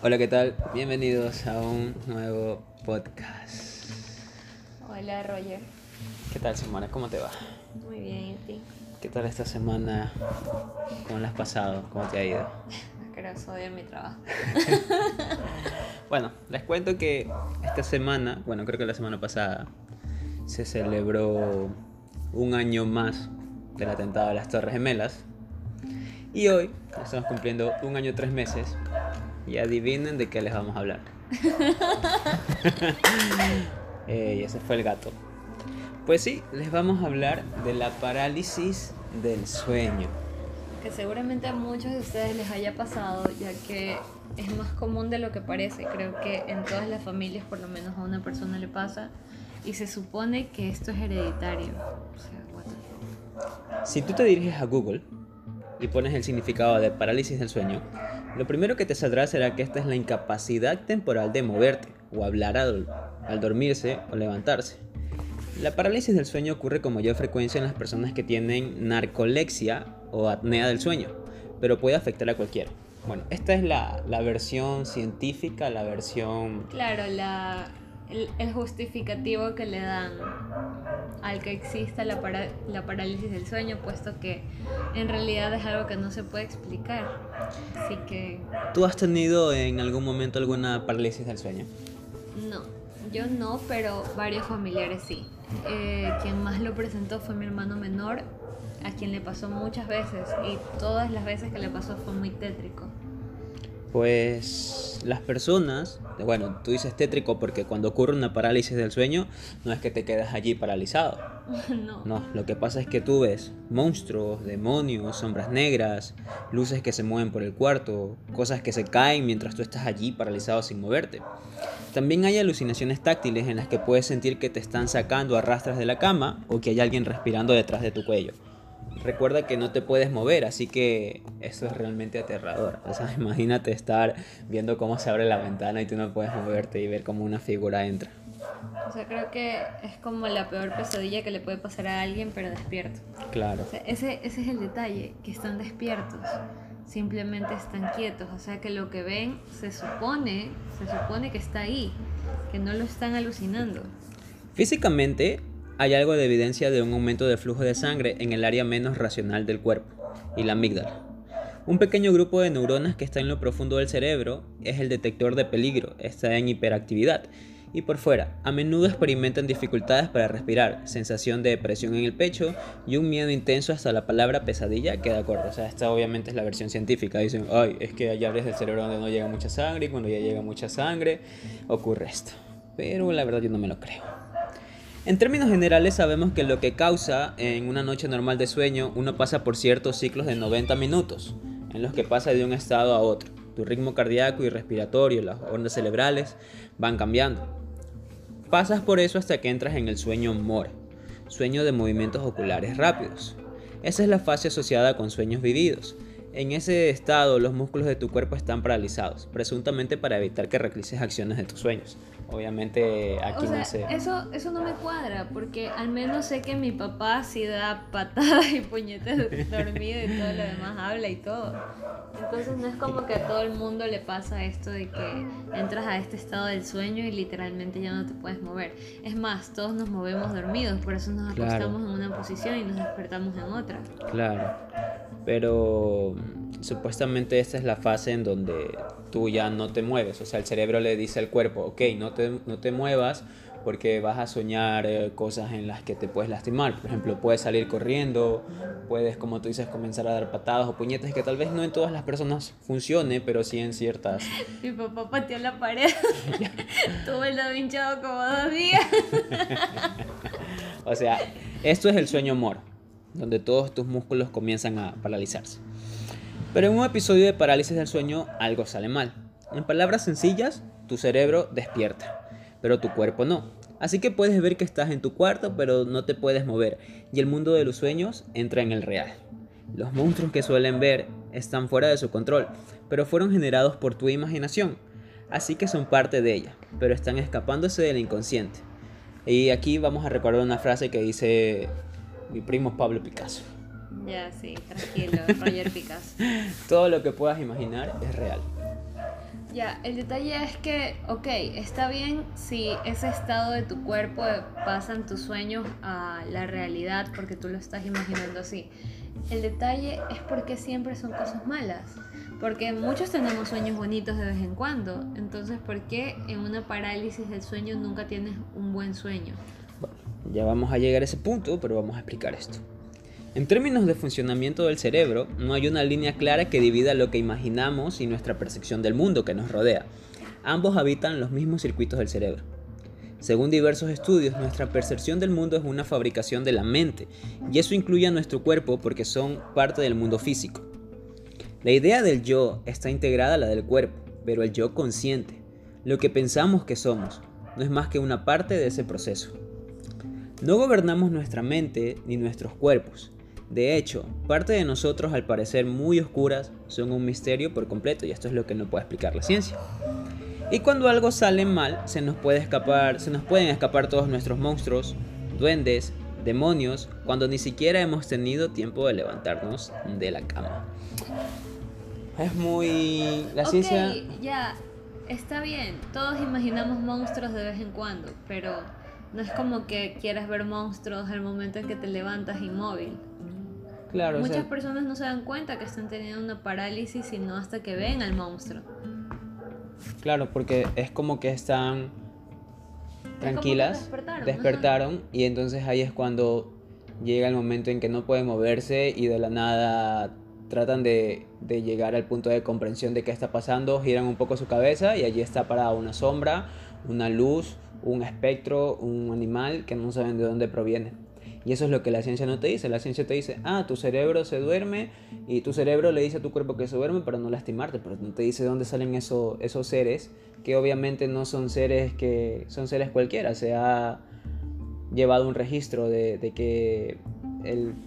Hola, ¿qué tal? Bienvenidos a un nuevo podcast. Hola Roger. ¿Qué tal, Simona? ¿Cómo te va? Muy bien, ¿y a ti? ¿Qué tal esta semana? ¿Cómo la has pasado? ¿Cómo te ha ido? Creo odio mi trabajo. Bueno, les cuento que esta semana, bueno, creo que la semana pasada, se celebró un año más del atentado de las Torres Gemelas. Y hoy estamos cumpliendo un año y tres meses. Y adivinen de qué les vamos a hablar. Ey, ese fue el gato. Pues sí, les vamos a hablar de la parálisis del sueño. Que seguramente a muchos de ustedes les haya pasado, ya que es más común de lo que parece. Creo que en todas las familias por lo menos a una persona le pasa. Y se supone que esto es hereditario. O sea, what the. Si tú te diriges a Google y pones el significado de parálisis del sueño, lo primero que te saldrá será que esta es la incapacidad temporal de moverte o hablar al, dormirse o levantarse. La parálisis del sueño ocurre con mayor frecuencia en las personas que tienen narcolexia o apnea del sueño, pero puede afectar a cualquiera. Bueno, esta es la, la versión científica, la versión... Claro, la, el, el justificativo que le dan al que exista la, para- la parálisis del sueño, puesto que en realidad es algo que no se puede explicar. Así que ¿Tú has tenido en algún momento alguna parálisis del sueño? no, yo no, pero varios familiares sí. Eh, quien más lo presentó fue mi hermano menor, a quien le pasó muchas veces y todas las veces que le pasó fue muy tétrico. Pues las personas, bueno, tú dices tétrico porque cuando ocurre una parálisis del sueño no es que te quedas allí paralizado. no. No, lo que pasa es que tú ves monstruos, demonios, sombras negras, luces que se mueven por el cuarto, cosas que se caen mientras tú estás allí paralizado sin moverte. También hay alucinaciones táctiles en las que puedes sentir que te están sacando a rastras de la cama o que hay alguien respirando detrás de tu cuello. Recuerda que no te puedes mover, así que esto es realmente aterrador. O sea, imagínate estar viendo cómo se abre la ventana y tú no puedes moverte y ver cómo una figura entra. O sea, creo que es como la peor pesadilla que le puede pasar a alguien, pero despierto. Claro. O sea, ese, ese es el detalle, que están despiertos, simplemente están quietos, o sea que lo que ven se supone, se supone que está ahí, que no lo están alucinando. Físicamente, hay algo de evidencia de un aumento de flujo de sangre en el área menos racional del cuerpo, y la amígdala. Un pequeño grupo de neuronas que está en lo profundo del cerebro es el detector de peligro, está en hiperactividad. Y por fuera, a menudo experimentan dificultades para respirar, sensación de presión en el pecho y un miedo intenso hasta la palabra pesadilla queda corta. O sea, esta obviamente es la versión científica. Dicen, ay, es que hay áreas del cerebro donde no llega mucha sangre y cuando ya llega mucha sangre ocurre esto. Pero la verdad yo no me lo creo. En términos generales sabemos que lo que causa en una noche normal de sueño uno pasa por ciertos ciclos de 90 minutos, en los que pasa de un estado a otro. Tu ritmo cardíaco y respiratorio, las ondas cerebrales van cambiando. Pasas por eso hasta que entras en el sueño MORE, sueño de movimientos oculares rápidos. Esa es la fase asociada con sueños vividos. En ese estado los músculos de tu cuerpo están paralizados, presuntamente para evitar que realices acciones de tus sueños. Obviamente aquí o sea, no se... eso, eso no me cuadra, porque al menos sé que mi papá sí da patadas y puñetes dormido y todo lo demás habla y todo. Entonces no es como que a todo el mundo le pasa esto de que entras a este estado del sueño y literalmente ya no te puedes mover. Es más, todos nos movemos dormidos, por eso nos Claro. acostamos en una posición y nos despertamos en otra. Claro, pero supuestamente esta es la fase en donde tú ya no te mueves, o sea, el cerebro le dice al cuerpo, ok, no te, no te muevas porque vas a soñar eh, cosas en las que te puedes lastimar, por ejemplo, puedes salir corriendo, puedes, como tú dices, comenzar a dar patadas o puñetes, que tal vez no en todas las personas funcione, pero sí en ciertas. Mi papá pateó la pared, tuve el dedo hinchado como dos días. O sea, esto es el sueño moro, donde todos tus músculos comienzan a paralizarse. Pero en un episodio de parálisis del sueño algo sale mal. En palabras sencillas, tu cerebro despierta, pero tu cuerpo no. Así que puedes ver que estás en tu cuarto, pero no te puedes mover, y el mundo de los sueños entra en el real. Los monstruos que suelen ver están fuera de su control, pero fueron generados por tu imaginación, así que son parte de ella, pero están escapándose del inconsciente. Y aquí vamos a recordar una frase que dice mi primo Pablo Picasso. Ya, sí, tranquilo, Roger Picasso. Todo lo que puedas imaginar es real. Ya, el detalle es que, ok, está bien si ese estado de tu cuerpo pasan tus sueños a la realidad porque tú lo estás imaginando así. El detalle es porque siempre son cosas malas. Porque muchos tenemos sueños bonitos de vez en cuando. Entonces, ¿por qué en una parálisis del sueño nunca tienes un buen sueño? Bueno, ya vamos a llegar a ese punto, pero vamos a explicar esto. En términos de funcionamiento del cerebro, no hay una línea clara que divida lo que imaginamos y nuestra percepción del mundo que nos rodea. Ambos habitan los mismos circuitos del cerebro. Según diversos estudios, nuestra percepción del mundo es una fabricación de la mente, y eso incluye a nuestro cuerpo porque son parte del mundo físico. La idea del yo está integrada a la del cuerpo, pero el yo consciente, lo que pensamos que somos, no es más que una parte de ese proceso. No gobernamos nuestra mente ni nuestros cuerpos. De hecho, parte de nosotros, al parecer muy oscuras, son un misterio por completo y esto es lo que no puede explicar la ciencia. Y cuando algo sale mal, se nos puede escapar, se nos pueden escapar todos nuestros monstruos, duendes, demonios, cuando ni siquiera hemos tenido tiempo de levantarnos de la cama. Es muy la Ok, ciencia ya, está bien. Todos imaginamos monstruos de vez en cuando, pero no es como que quieras ver monstruos al momento en que te levantas inmóvil. Claro, o Muchas sea, personas no se dan cuenta que están teniendo una parálisis sino hasta que ven al monstruo. claro, porque es como que están tranquilas, despertaron, despertaron y entonces ahí es cuando llega el momento en que no pueden moverse y de la nada tratan de, de llegar al punto de comprensión de qué está pasando, giran un poco su cabeza y allí está parada una sombra, una luz, un espectro, un animal que no saben de dónde proviene. Y eso es lo que la ciencia no te dice. La ciencia te dice, ah, tu cerebro se duerme y tu cerebro le dice a tu cuerpo que se duerme para no lastimarte, pero no te dice de dónde salen eso- esos seres, que obviamente no son seres que son seres cualquiera. Se ha llevado un registro de, que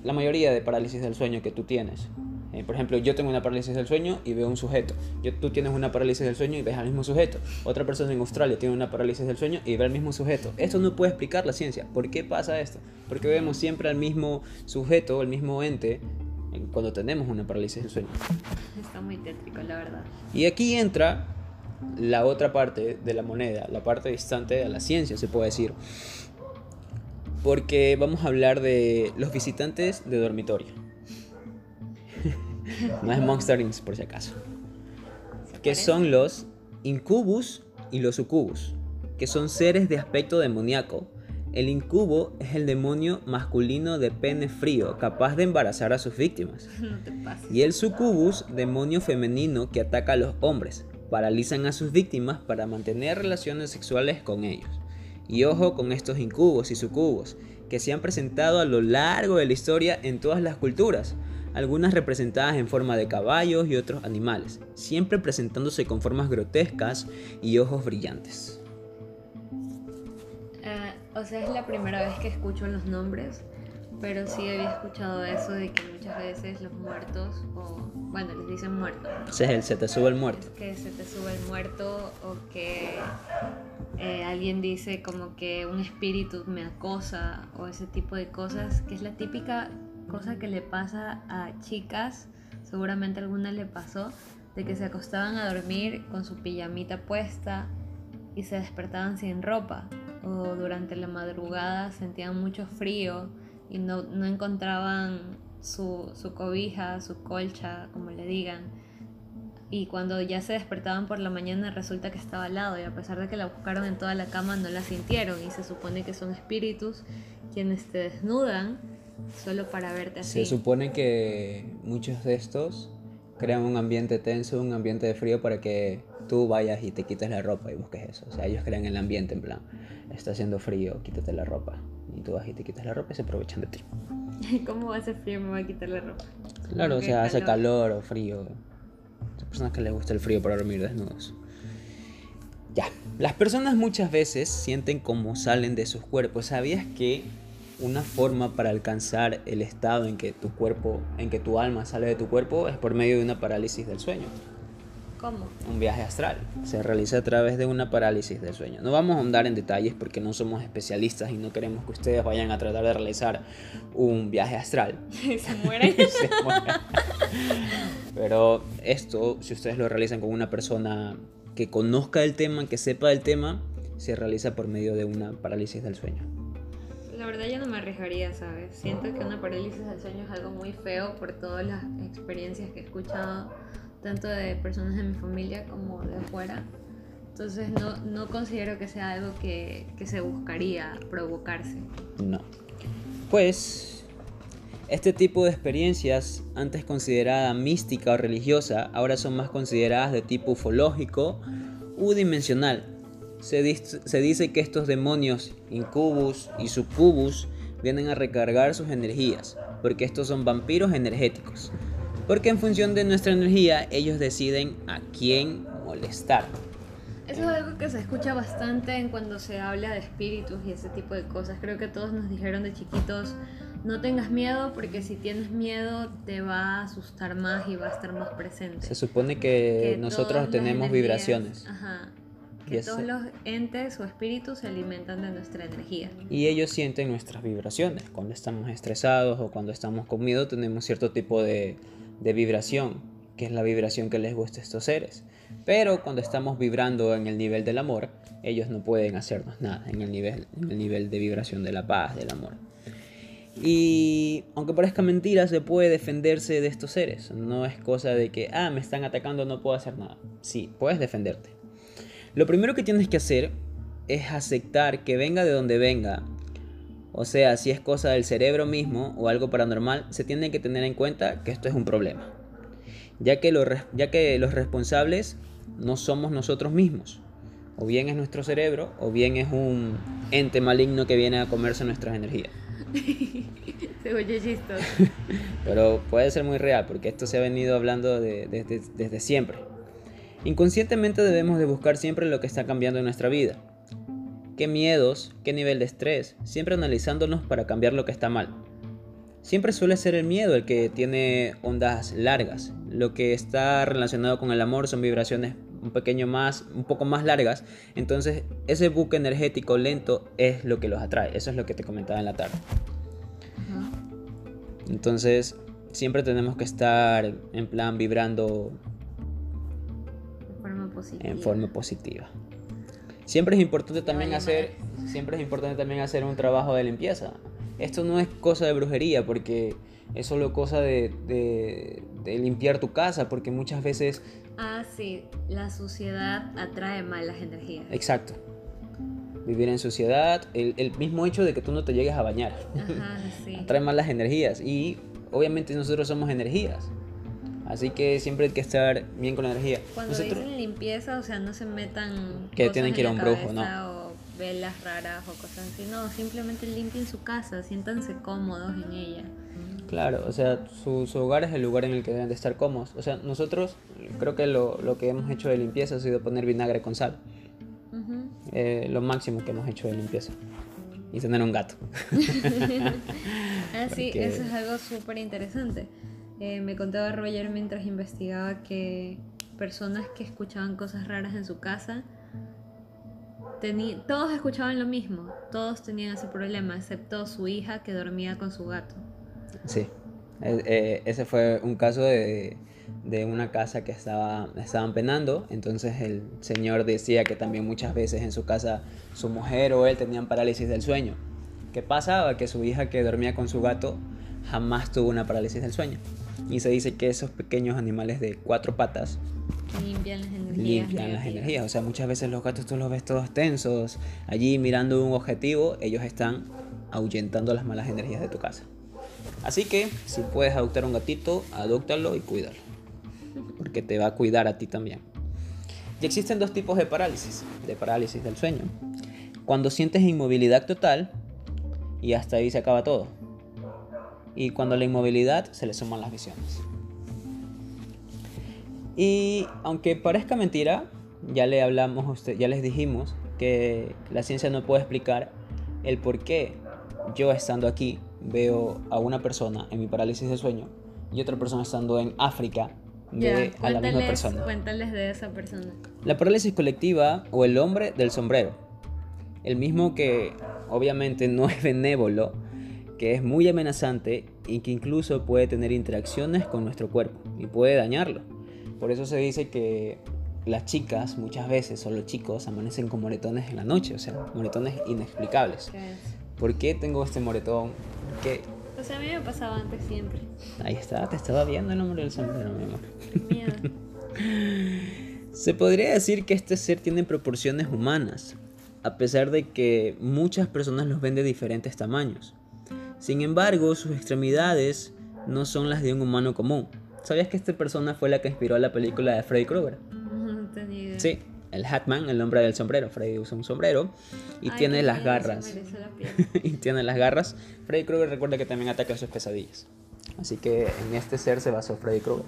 la mayoría de parálisis del sueño que tú tienes. Eh, por ejemplo, yo tengo una parálisis del sueño y veo un sujeto. Yo, tú tienes una parálisis del sueño y ves al mismo sujeto. Otra persona en Australia tiene una parálisis del sueño y ve al mismo sujeto. Esto no puede explicar la ciencia. ¿Por qué pasa esto? Porque vemos siempre al mismo sujeto, al mismo ente, en- cuando tenemos una parálisis del sueño. Está muy tétrico, la verdad. Y aquí entra la otra parte de la moneda, la parte distante de la ciencia, se puede decir. Porque vamos a hablar de los visitantes de dormitorio. no es Monster Inc, por si acaso. Que son los incubus y los sucubus, que son seres de aspecto demoníaco. El incubo es el demonio masculino de pene frío, capaz de embarazar a sus víctimas. No te pases. Y el sucubus, demonio femenino que ataca a los hombres, paralizan a sus víctimas para mantener relaciones sexuales con ellos. Y ojo con estos incubos y sucubos, que se han presentado a lo largo de la historia en todas las culturas, algunas representadas en forma de caballos y otros animales, siempre presentándose con formas grotescas y ojos brillantes. Ah, o sea, es la primera vez que escucho los nombres, pero sí había escuchado eso de que muchas veces los muertos, o bueno, les dicen muertos, Ese es el se te sube el muerto. es que se te sube el muerto o que eh, alguien dice como que un espíritu me acosa o ese tipo de cosas, que es la típica cosa que le pasa a chicas, seguramente alguna le pasó, de que se acostaban a dormir con su pijamita puesta y se despertaban sin ropa o durante la madrugada sentían mucho frío y no, no encontraban su, su cobija, su colcha, como le digan. Y cuando ya se despertaban por la mañana resulta que estaba al lado y a pesar de que la buscaron en toda la cama no la sintieron y se supone que son espíritus quienes te desnudan solo para verte así. Se supone que muchos de estos crean un ambiente tenso, un ambiente de frío para que tú vayas y te quites la ropa y busques eso. O sea, ellos crean el ambiente en plan, está haciendo frío, quítate la ropa. Y tú vas y te quitas la ropa y se aprovechan de ti. ¿Cómo va a hacer frío? Me voy a quitar la ropa. Claro, o sea, hace calor o frío. Hay personas que les gusta el frío para dormir desnudos. Ya, las personas muchas veces sienten como salen de sus cuerpos. ¿Sabías que una forma para alcanzar el estado en que tu cuerpo, en que tu alma sale de tu cuerpo es por medio de una parálisis del sueño? ¿Cómo? Un viaje astral. Se realiza a través de una parálisis del sueño. No vamos a ahondar en detalles porque no somos especialistas y no queremos que ustedes vayan a tratar de realizar un viaje astral. se mueren. Se muere. Pero esto, si ustedes lo realizan con una persona que conozca el tema, que sepa el tema, se realiza por medio de una parálisis del sueño. La verdad yo no me arriesgaría, ¿sabes? Siento que una parálisis del sueño es algo muy feo por todas las experiencias que he escuchado, tanto de personas de mi familia como de afuera. Entonces no, no considero que sea algo que, que se buscaría provocarse. No. Pues este tipo de experiencias, antes considerada mística o religiosa, ahora son más consideradas de tipo ufológico u dimensional. Se, se, dice que estos demonios, incubus y sucubus, vienen a recargar sus energías, porque estos son vampiros energéticos. Porque en función de nuestra energía, ellos deciden a quién molestar. Eso es algo que se escucha bastante en cuando se habla de espíritus y ese tipo de cosas. Creo que todos nos dijeron de chiquitos, no tengas miedo porque si tienes miedo te va a asustar más y va a estar más presente. Se supone que, nosotros tenemos vibraciones. Ajá. Que todos los entes o espíritus se alimentan de nuestra energía. Y ellos sienten nuestras vibraciones. Cuando estamos estresados o cuando estamos con miedo tenemos cierto tipo de, de vibración, que es la vibración que les gusta a estos seres. Pero cuando estamos vibrando en el nivel del amor, ellos no pueden hacernos nada en el nivel, en el nivel de vibración de la paz, del amor. Y aunque parezca mentira, se puede defenderse de estos seres. No es cosa de que, ah, me están atacando, no puedo hacer nada. Sí, puedes defenderte. Lo primero que tienes que hacer es aceptar que venga de donde venga. O sea, si es cosa del cerebro mismo o algo paranormal, se tiene que tener en cuenta que esto es un problema ya que, ya que los responsables no somos nosotros mismos. O bien es nuestro cerebro, o bien es un ente maligno que viene a comerse nuestras energías. Se oye chistoso. Pero puede ser muy real, porque esto se ha venido hablando desde siempre. Inconscientemente debemos de buscar siempre lo que está cambiando en nuestra vida. ¿Qué miedos? ¿Qué nivel de estrés? Siempre analizándonos para cambiar lo que está mal. Siempre suele ser el miedo el que tiene ondas largas. Lo que está relacionado con el amor son vibraciones un pequeño más, un poco más largas. Entonces, ese buque energético lento es lo que los atrae. Eso es lo que te comentaba en la tarde. Entonces, siempre tenemos que estar en plan vibrando en forma positiva. Siempre es importante también hacer siempre es importante también hacer un trabajo de limpieza esto no es cosa de brujería, porque es solo cosa de, limpiar tu casa, porque muchas veces... Ah, sí, la suciedad atrae malas energías. Exacto. Vivir en suciedad, el, mismo hecho de que tú no te llegues a bañar, Ajá, sí. atrae malas energías. Y obviamente nosotros somos energías. Así que siempre hay que estar bien con la energía. Cuando dicen limpieza, o sea, no se metan. Que tienen que ir a un brujo, ¿no? velas raras o cosas así. No, simplemente limpien su casa, siéntanse cómodos en ella. Claro, o sea, su, hogar es el lugar en el que deben de estar cómodos. O sea, nosotros creo que lo, lo que hemos hecho de limpieza ha sido poner vinagre con sal. Eh, lo máximo que hemos hecho de limpieza. Y tener un gato. ah, sí, eso es algo súper interesante. Eh, me contaba Roger mientras investigaba que personas que escuchaban cosas raras en su casa todos escuchaban lo mismo, todos tenían ese problema, excepto su hija que dormía con su gato. Sí, e, e, ese fue un caso de, una casa que estaba, estaban penando, entonces el señor decía que también muchas veces en su casa su mujer o él tenían parálisis del sueño. ¿Qué pasaba? Que su hija que dormía con su gato jamás tuvo una parálisis del sueño. Y se dice que esos pequeños animales de cuatro patas limpian las energías. Limpian las energías. O sea, muchas veces los gatos tú los ves todos tensos, allí mirando un objetivo, ellos están ahuyentando las malas energías de tu casa. Así que si puedes adoptar un gatito, adóptalo y cuídalo. Porque te va a cuidar a ti también. Y existen dos tipos de parálisis, de parálisis del sueño. Cuando sientes inmovilidad total y hasta ahí se acaba todo. Y cuando la inmovilidad se le suman las visiones. Y aunque parezca mentira, ya le hablamos usted, ya les dijimos que la ciencia no puede explicar el por qué yo estando aquí veo a una persona en mi parálisis de sueño y otra persona estando en África ve a la misma persona. Cuéntales de esa persona. La parálisis colectiva o el hombre del sombrero. El mismo que obviamente no es benévolo, que es muy amenazante y que incluso puede tener interacciones con nuestro cuerpo y puede dañarlo. Por eso se dice que las chicas muchas veces o los chicos amanecen con moretones en la noche, o sea, moretones inexplicables. ¿Qué? ¿Por qué tengo este moretón? ¿Qué? O sea, a mí me pasaba antes siempre. Ahí está, te estaba viendo el hombre del sombrero, mi amor. Miedo. Se podría decir que este ser tiene proporciones humanas, a pesar de que muchas personas los ven de diferentes tamaños. Sin embargo, sus extremidades no son las de un humano común. ¿Sabías que esta persona fue la que inspiró la película de Freddy Krueger? No tenía idea. Sí, el Hatman, el hombre del sombrero. Freddy usa un sombrero y Ay, tiene las garras. la y tiene las garras. Freddy Krueger recuerda que también ataca sus pesadillas. Así que en este ser se basó Freddy Krueger.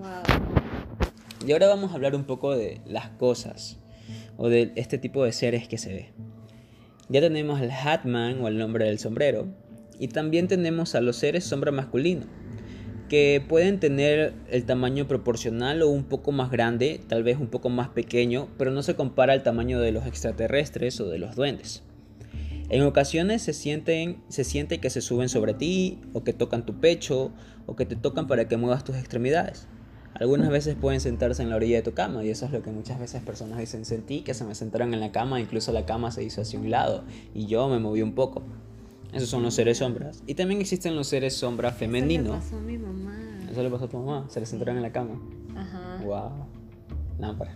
Wow. Y ahora vamos a hablar un poco de las cosas o de este tipo de seres que se ve. Ya tenemos al Hatman o el nombre del sombrero y también tenemos a los seres sombra masculino que pueden tener el tamaño proporcional o un poco más grande, tal vez un poco más pequeño, pero no se compara al tamaño de los extraterrestres o de los duendes. En ocasiones se, sienten, se siente que se suben sobre ti, o que tocan tu pecho, o que te tocan para que muevas tus extremidades. Algunas veces pueden sentarse en la orilla de tu cama, y eso es lo que muchas veces personas dicen, sentí que se me sentaron en la cama, incluso la cama se hizo hacia un lado, y yo me moví un poco. Esos son los seres sombras. Y también existen los seres sombra Eso le femeninos. pasó a mi mamá. Eso le pasó a tu mamá, se le sentaron en la cama. Ajá. Wow. Lámpara.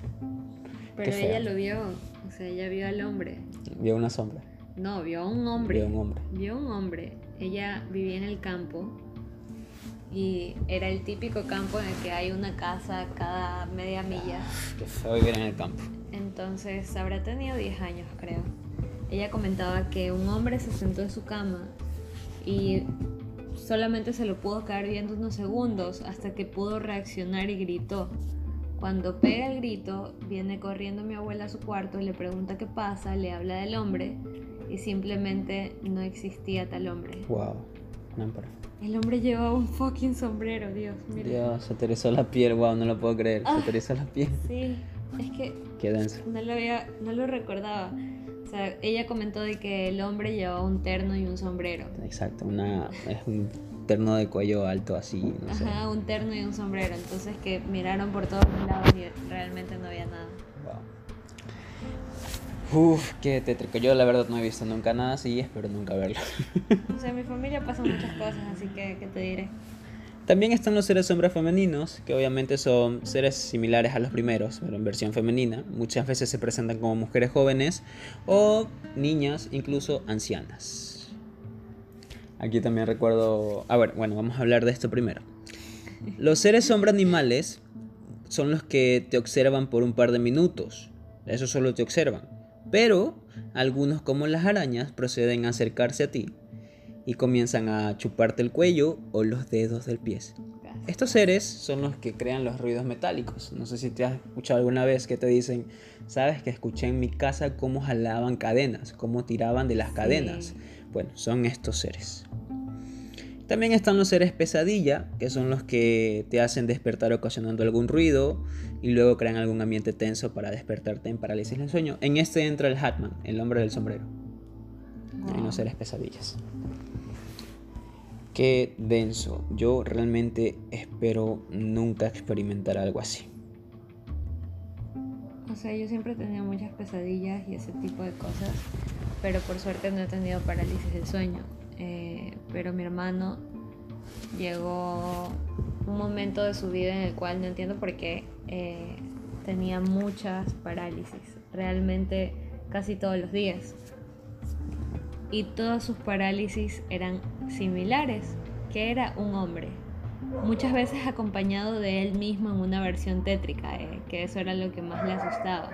Pero qué ella lo vio. O sea, ella vio al hombre. Vio una sombra. No, vio a un hombre. Vio un hombre. Vio un hombre. Ella vivía en el campo. Y era el típico campo en el que hay una casa cada media milla. Qué feo vivir en el campo. Entonces habrá tenido 10 años, creo. Ella comentaba que un hombre se sentó en su cama y solamente se lo pudo quedar viendo unos segundos hasta que pudo reaccionar y gritó. Cuando pega el grito, viene corriendo mi abuela a su cuarto, le pregunta qué pasa, le habla del hombre y simplemente no existía tal hombre. Wow. Lámpara. El hombre llevaba un fucking sombrero, Dios, mira. Dios, se te erizó la piel, wow, no lo puedo creer. Se Ah. te erizó la piel. Sí, es que Qué denso. No lo, había, no lo recordaba. O sea, ella comentó de que el hombre llevaba un terno y un sombrero. Exacto, una, es un terno de cuello alto así, no sé. Ajá, un terno y un sombrero. Entonces que miraron por todos lados y realmente no había nada. Wow. Uf, qué tétrico. Yo la verdad no he visto nunca nada así, espero nunca verlo. O sea, en mi familia pasan muchas cosas, así que, ¿qué te diré? También están los seres sombras femeninos, que obviamente son seres similares a los primeros, pero en versión femenina. Muchas veces se presentan como mujeres jóvenes o niñas, incluso ancianas. Aquí también recuerdo... A ver, bueno, vamos a hablar de esto primero. Los seres sombra animales son los que te observan por un par de minutos. Eso solo te observan. Pero algunos, como las arañas, proceden a acercarse a ti y comienzan a chuparte el cuello o los dedos del pie. Estos seres son los que crean los ruidos metálicos. No sé si te has escuchado alguna vez que te dicen, sabes que escuché en mi casa cómo jalaban cadenas, cómo tiraban de las Sí. cadenas. Bueno, son estos seres. También están los seres pesadilla, que son los que te hacen despertar ocasionando algún ruido y luego crean algún ambiente tenso para despertarte en parálisis del sueño. En este entra el Hatman, el hombre del sombrero. En Wow. los seres pesadillas. Qué denso. Yo realmente espero nunca experimentar algo así. O sea, yo siempre he tenido muchas pesadillas y ese tipo de cosas, pero por suerte no he tenido parálisis del sueño. Eh, pero mi hermano llegó un momento de su vida en el cual no entiendo por qué eh, tenía muchas parálisis, realmente casi todos los días. Y todas sus parálisis eran similares, que era un hombre muchas veces acompañado de él mismo en una versión tétrica, eh, que eso era lo que más le asustaba.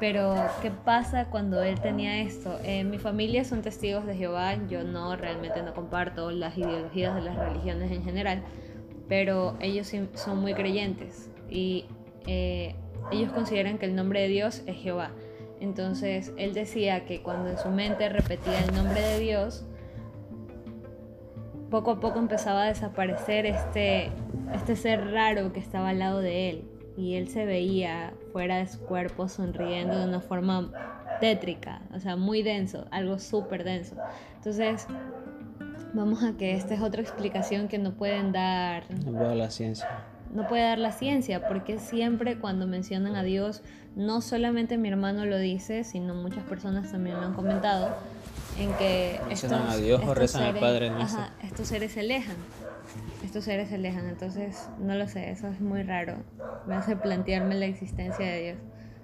Pero, ¿qué pasa cuando él tenía esto? Eh, mi familia son testigos de Jehová, yo no, realmente no comparto las ideologías de las religiones en general, pero ellos son muy creyentes y eh, ellos consideran que el nombre de Dios es Jehová. Entonces, él decía que cuando en su mente repetía el nombre de Dios, poco a poco empezaba a desaparecer este, este ser raro que estaba al lado de él. Y él se veía fuera de su cuerpo sonriendo de una forma tétrica, o sea, muy denso, algo súper denso. Entonces, vamos a que esta es otra explicación que no pueden dar No la ciencia. No puede dar la ciencia, porque siempre cuando mencionan a Dios, no solamente mi hermano lo dice, sino muchas personas también lo han comentado, en que estos, a Dios o rezan al Padre ajá, estos seres se alejan. Estos seres se alejan, entonces no lo sé, eso es muy raro. Me hace plantearme la existencia de Dios.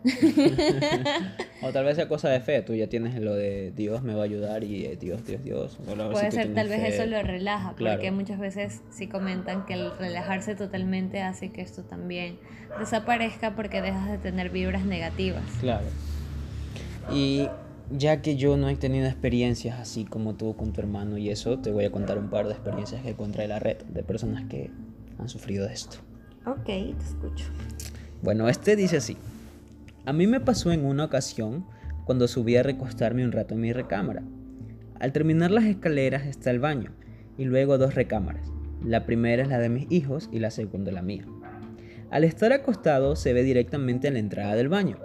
o tal vez sea cosa de fe, tú ya tienes lo de Dios me va a ayudar y eh, Dios, Dios, Dios. Puede ser, tal vez eso lo relaja, porque muchas veces sí comentan que el relajarse totalmente hace que esto también desaparezca porque dejas de tener vibras negativas. Claro. Y ya que yo no he tenido experiencias así como tú con tu hermano y eso, te voy a contar un par de experiencias que encontré en la red de personas que han sufrido de esto. Ok, te escucho. Bueno, este dice así. A mí me pasó en una ocasión cuando subí a recostarme un rato en mi recámara. Al terminar las escaleras está el baño y luego dos recámaras. La primera es la de mis hijos y la segunda la mía. Al estar acostado se ve directamente en la entrada del baño.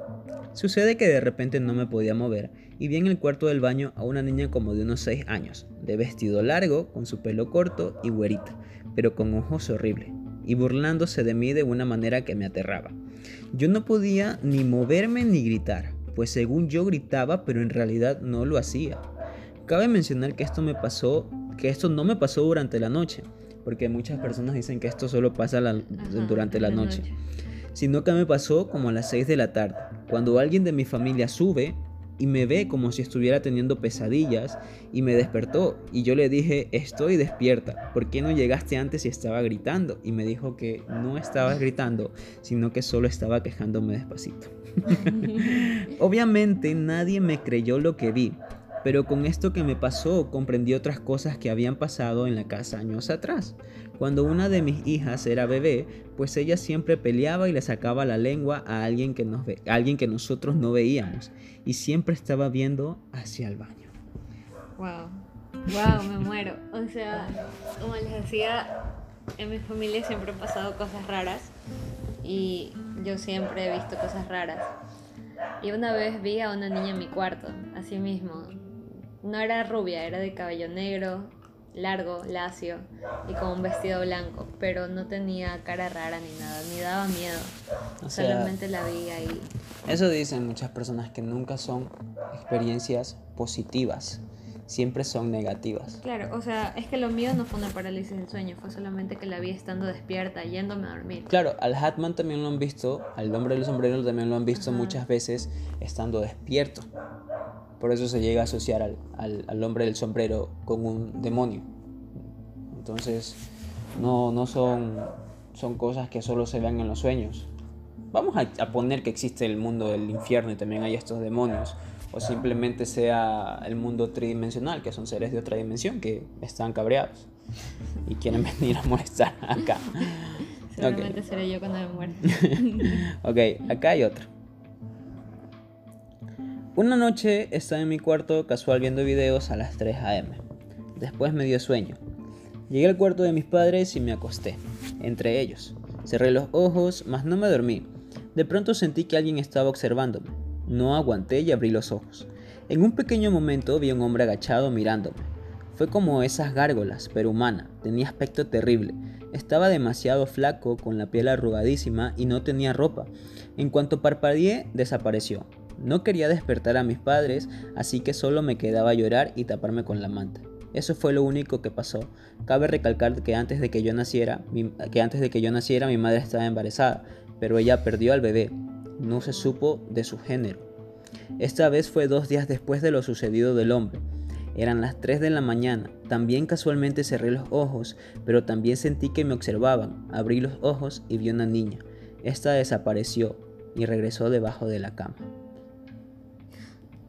Sucede que de repente no me podía mover y vi en el cuarto del baño a una niña como de unos 6 años, de vestido largo, con su pelo corto y güerita, pero con ojos horribles, y burlándose de mí de una manera que me aterraba. Yo no podía ni moverme ni gritar, pues según yo gritaba, pero en realidad no lo hacía. Cabe mencionar que esto me pasó, que esto no me pasó durante la noche, porque muchas personas dicen que esto solo pasa durante la, noche. Sino que me pasó como a las 6 de la tarde, cuando alguien de mi familia sube y me ve como si estuviera teniendo pesadillas y me despertó y yo le dije, estoy despierta, ¿por qué no llegaste antes y estaba gritando? Y me dijo que no estaba gritando, sino que solo estaba quejándome despacito. Obviamente nadie me creyó lo que vi, pero con esto que me pasó comprendí otras cosas que habían pasado en la casa años atrás. Cuando una de mis hijas era bebé, pues ella siempre peleaba y le sacaba la lengua a alguien que, nosotros no veíamos y siempre estaba viendo hacia el baño. Wow, wow, me muero. O sea, como les decía, en mi familia siempre han pasado cosas raras y yo siempre he visto cosas raras. Y una vez vi a una niña en mi cuarto, así mismo, no era rubia, era de cabello negro, largo, lacio y con un vestido blanco, pero no tenía cara rara ni nada, ni daba miedo. Solamente la vi ahí. Eso dicen muchas personas que nunca son experiencias positivas, siempre son negativas. Claro, o sea, es que lo mío no fue una parálisis del sueño, fue solamente que la vi estando despierta, yéndome a dormir. Claro, al Hatman también lo han visto, al hombre del sombrero también lo han visto muchas veces estando despierto. Por eso se llega a asociar al, hombre del sombrero con un demonio. Entonces, no, no son, son cosas que solo se ven en los sueños. Vamos a, poner que existe el mundo del infierno y también hay estos demonios. O simplemente sea el mundo tridimensional, que son seres de otra dimensión que están cabreados y quieren venir a molestar acá. Seguramente seré yo cuando me muera. ok, acá hay otro. Una noche estaba en mi cuarto casual viendo videos a las 3 a.m. Después me dio sueño. Llegué al cuarto de mis padres y me acosté, entre ellos. Cerré los ojos, mas no me dormí. De pronto sentí que alguien estaba observándome. No aguanté y abrí los ojos. En un pequeño momento vi a un hombre agachado mirándome. Fue como esas gárgolas, pero humana. Tenía aspecto terrible. Estaba demasiado flaco, con la piel arrugadísima y no tenía ropa. En cuanto parpadeé, desapareció. No quería despertar a mis padres, así que solo me quedaba llorar y taparme con la manta. Eso fue lo único que pasó. Cabe recalcar que antes de que yo naciera, mi, que antes de que yo naciera mi madre estaba embarazada, pero ella perdió al bebé. No se supo de su género. Esta vez fue dos días después de lo sucedido del hombre. Eran las 3 de la mañana. También casualmente cerré los ojos, pero también sentí que me observaban. Abrí los ojos y vi una niña. Esta desapareció y regresó debajo de la cama.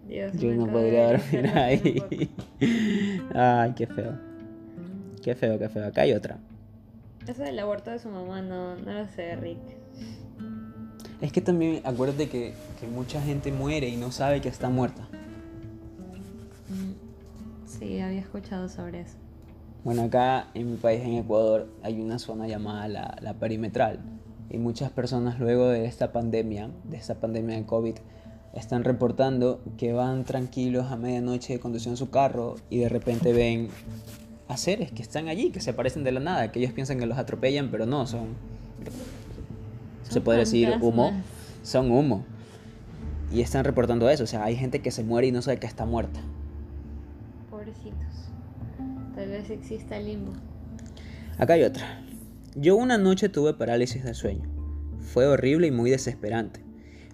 Yo no podría dormir ahí. Ay, qué feo. Qué feo, qué feo. Acá hay otra. Eso del aborto de su mamá, no, no lo sé, Rick. Es que también acuérdate que, que mucha gente muere y no sabe que está muerta. Mm, sí, había escuchado sobre eso. Bueno, acá en mi país, en Ecuador, hay una zona llamada la, la perimetral. Y muchas personas luego de esta pandemia, de esta pandemia de COVID, están reportando que van tranquilos a medianoche conduciendo su carro y de repente ven a seres que están allí, que se aparecen de la nada, que ellos piensan que los atropellan, pero no, son se puede decir humo, son humo. Y están reportando eso, o sea, hay gente que se muere y no sabe que está muerta. Pobrecitos. Tal vez exista limbo. Acá hay otra. Yo una noche tuve parálisis de sueño. Fue horrible y muy desesperante.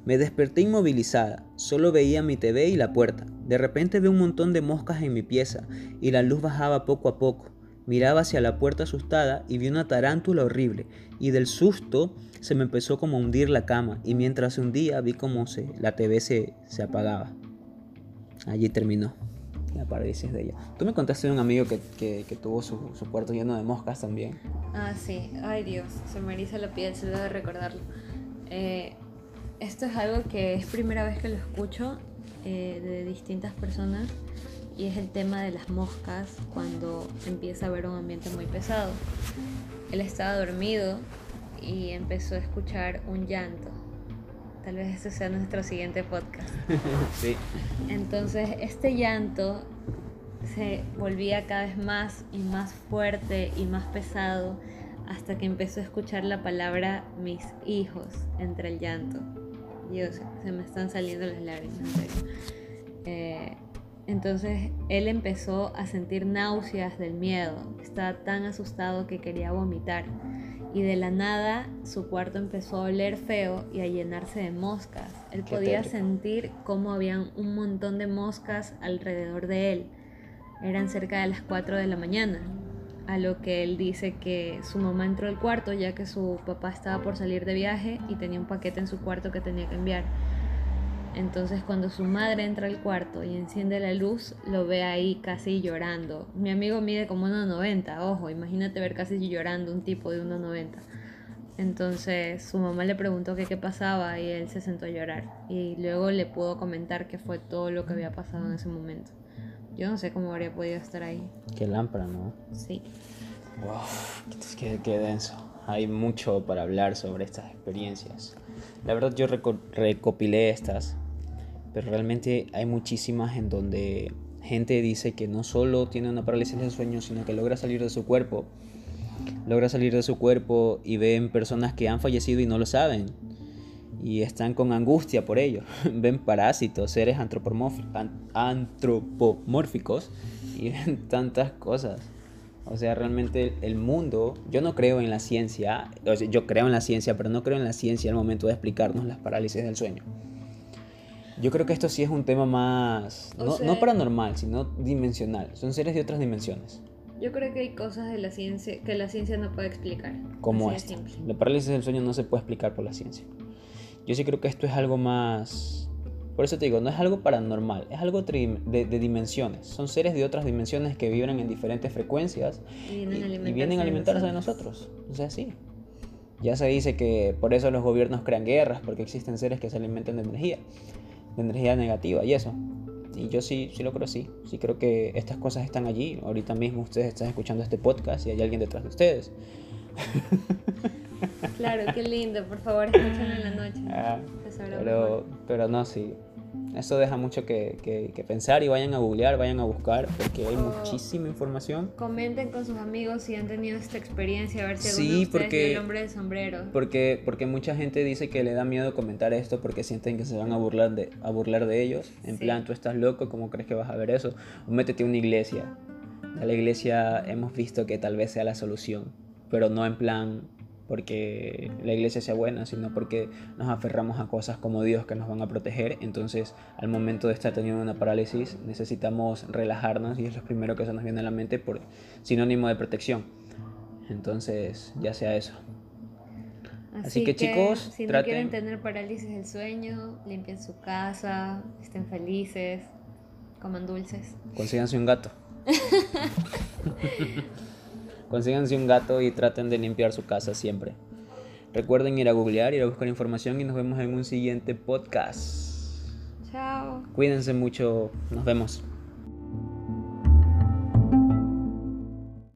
Me desperté inmovilizada, solo veía mi TV y la puerta. De repente vi un montón de moscas en mi pieza y la luz bajaba poco a poco. Miraba hacia la puerta asustada y vi una tarántula horrible y del susto se me empezó como a hundir la cama y mientras se hundía vi como se, la TV se, se apagaba. Allí terminó la parálisis de ella. Tú me contaste de un amigo que, que- que tuvo su, su cuarto lleno de moscas también. Ah, sí. Ay, Dios. Se me eriza la piel solo de recordarlo. Eh, esto es algo que es primera vez que lo escucho eh, de distintas personas y es el tema de las moscas cuando empieza a haber un ambiente muy pesado. Él estaba dormido y empezó a escuchar un llanto. Tal vez este sea nuestro siguiente podcast. sí. Entonces este llanto se volvía cada vez más y más fuerte y más pesado hasta que empezó a escuchar la palabra mis hijos entre el llanto. Dios, se me están saliendo las lágrimas, en serio. Eh, entonces él empezó a sentir náuseas del miedo. Estaba tan asustado que quería vomitar. Y de la nada su cuarto empezó a oler feo y a llenarse de moscas. Él Qué podía tétrico. sentir cómo habían un montón de moscas alrededor de él. Eran cerca de las 4 de la mañana. A lo que él dice que su mamá entró al cuarto ya que su papá estaba por salir de viaje y tenía un paquete en su cuarto que tenía que enviar. Entonces cuando su madre entra al cuarto y enciende la luz, lo ve ahí casi llorando. Mi amigo mide como 1,90, ojo, imagínate ver casi llorando un tipo de 1,90. Entonces su mamá le preguntó qué pasaba y él se sentó a llorar. Y luego le pudo comentar que fue todo lo que había pasado en ese momento. Yo no sé cómo habría podido estar ahí. Qué lámpara, ¿no? Sí. Wow, qué, qué denso. Hay mucho para hablar sobre estas experiencias. La verdad yo reco- recopilé estas, pero realmente hay muchísimas en donde gente dice que no solo tiene una parálisis del sueño, sino que logra salir de su cuerpo. Logra salir de su cuerpo y ven personas que han fallecido y no lo saben. Y están con angustia por ello. ven parásitos, seres antropomórficos y ven tantas cosas. O sea, realmente el mundo, yo no creo en la ciencia, o sea, yo creo en la ciencia, pero no creo en la ciencia al momento de explicarnos las parálisis del sueño. Yo creo que esto sí es un tema más, no, sea- no paranormal, sino dimensional. Son seres de otras dimensiones, Yo creo que hay cosas de la ciencia que la ciencia no puede explicar. como esta. La parálisis del sueño no se puede explicar por la ciencia. Yo sí creo que esto es algo más... Por eso te digo, no es algo paranormal, es algo de, de dimensiones. Son seres de otras dimensiones que vibran en diferentes frecuencias Y y, vienen a y alimentarse, vienen a alimentarse de nosotros. O sea, sí. Ya se dice que por eso los gobiernos crean guerras, porque existen seres que se alimentan de energía, de energía negativa y eso. Y yo sí, sí lo creo así. Sí creo que estas cosas están allí. Ahorita mismo ustedes están escuchando este podcast y hay alguien detrás de ustedes. Claro, qué lindo. Por favor, escúchenlo en la noche. Ah, pero, pero no, sí. Eso deja mucho que, que- que pensar y vayan a googlear, vayan a buscar, porque hay Oh. muchísima información. Comenten con sus amigos si han tenido esta experiencia, a ver si Sí, de porque- el hombre del sombrero. Porque, porque mucha gente dice que le da miedo comentar esto porque sienten que se van a burlar de, a burlar de ellos. En Sí. plan, tú estás loco, ¿cómo crees que vas a ver eso? O métete a una iglesia. A la iglesia hemos visto que tal vez sea la solución, pero no en plan porque la iglesia sea buena, sino porque nos aferramos a cosas como Dios que nos van a proteger. Entonces, al momento de estar teniendo una parálisis, necesitamos relajarnos y es lo primero que se nos viene a la mente por sinónimo de protección. Entonces, ya sea eso. Así que, chicos, si no traten- quieren tener parálisis del sueño, limpien su casa, estén felices, coman dulces. Consíganse un gato. Consíganse un gato y traten de limpiar su casa siempre. Recuerden ir a googlear, ir a buscar información y nos vemos en un siguiente podcast. Chao. Cuídense mucho, nos vemos.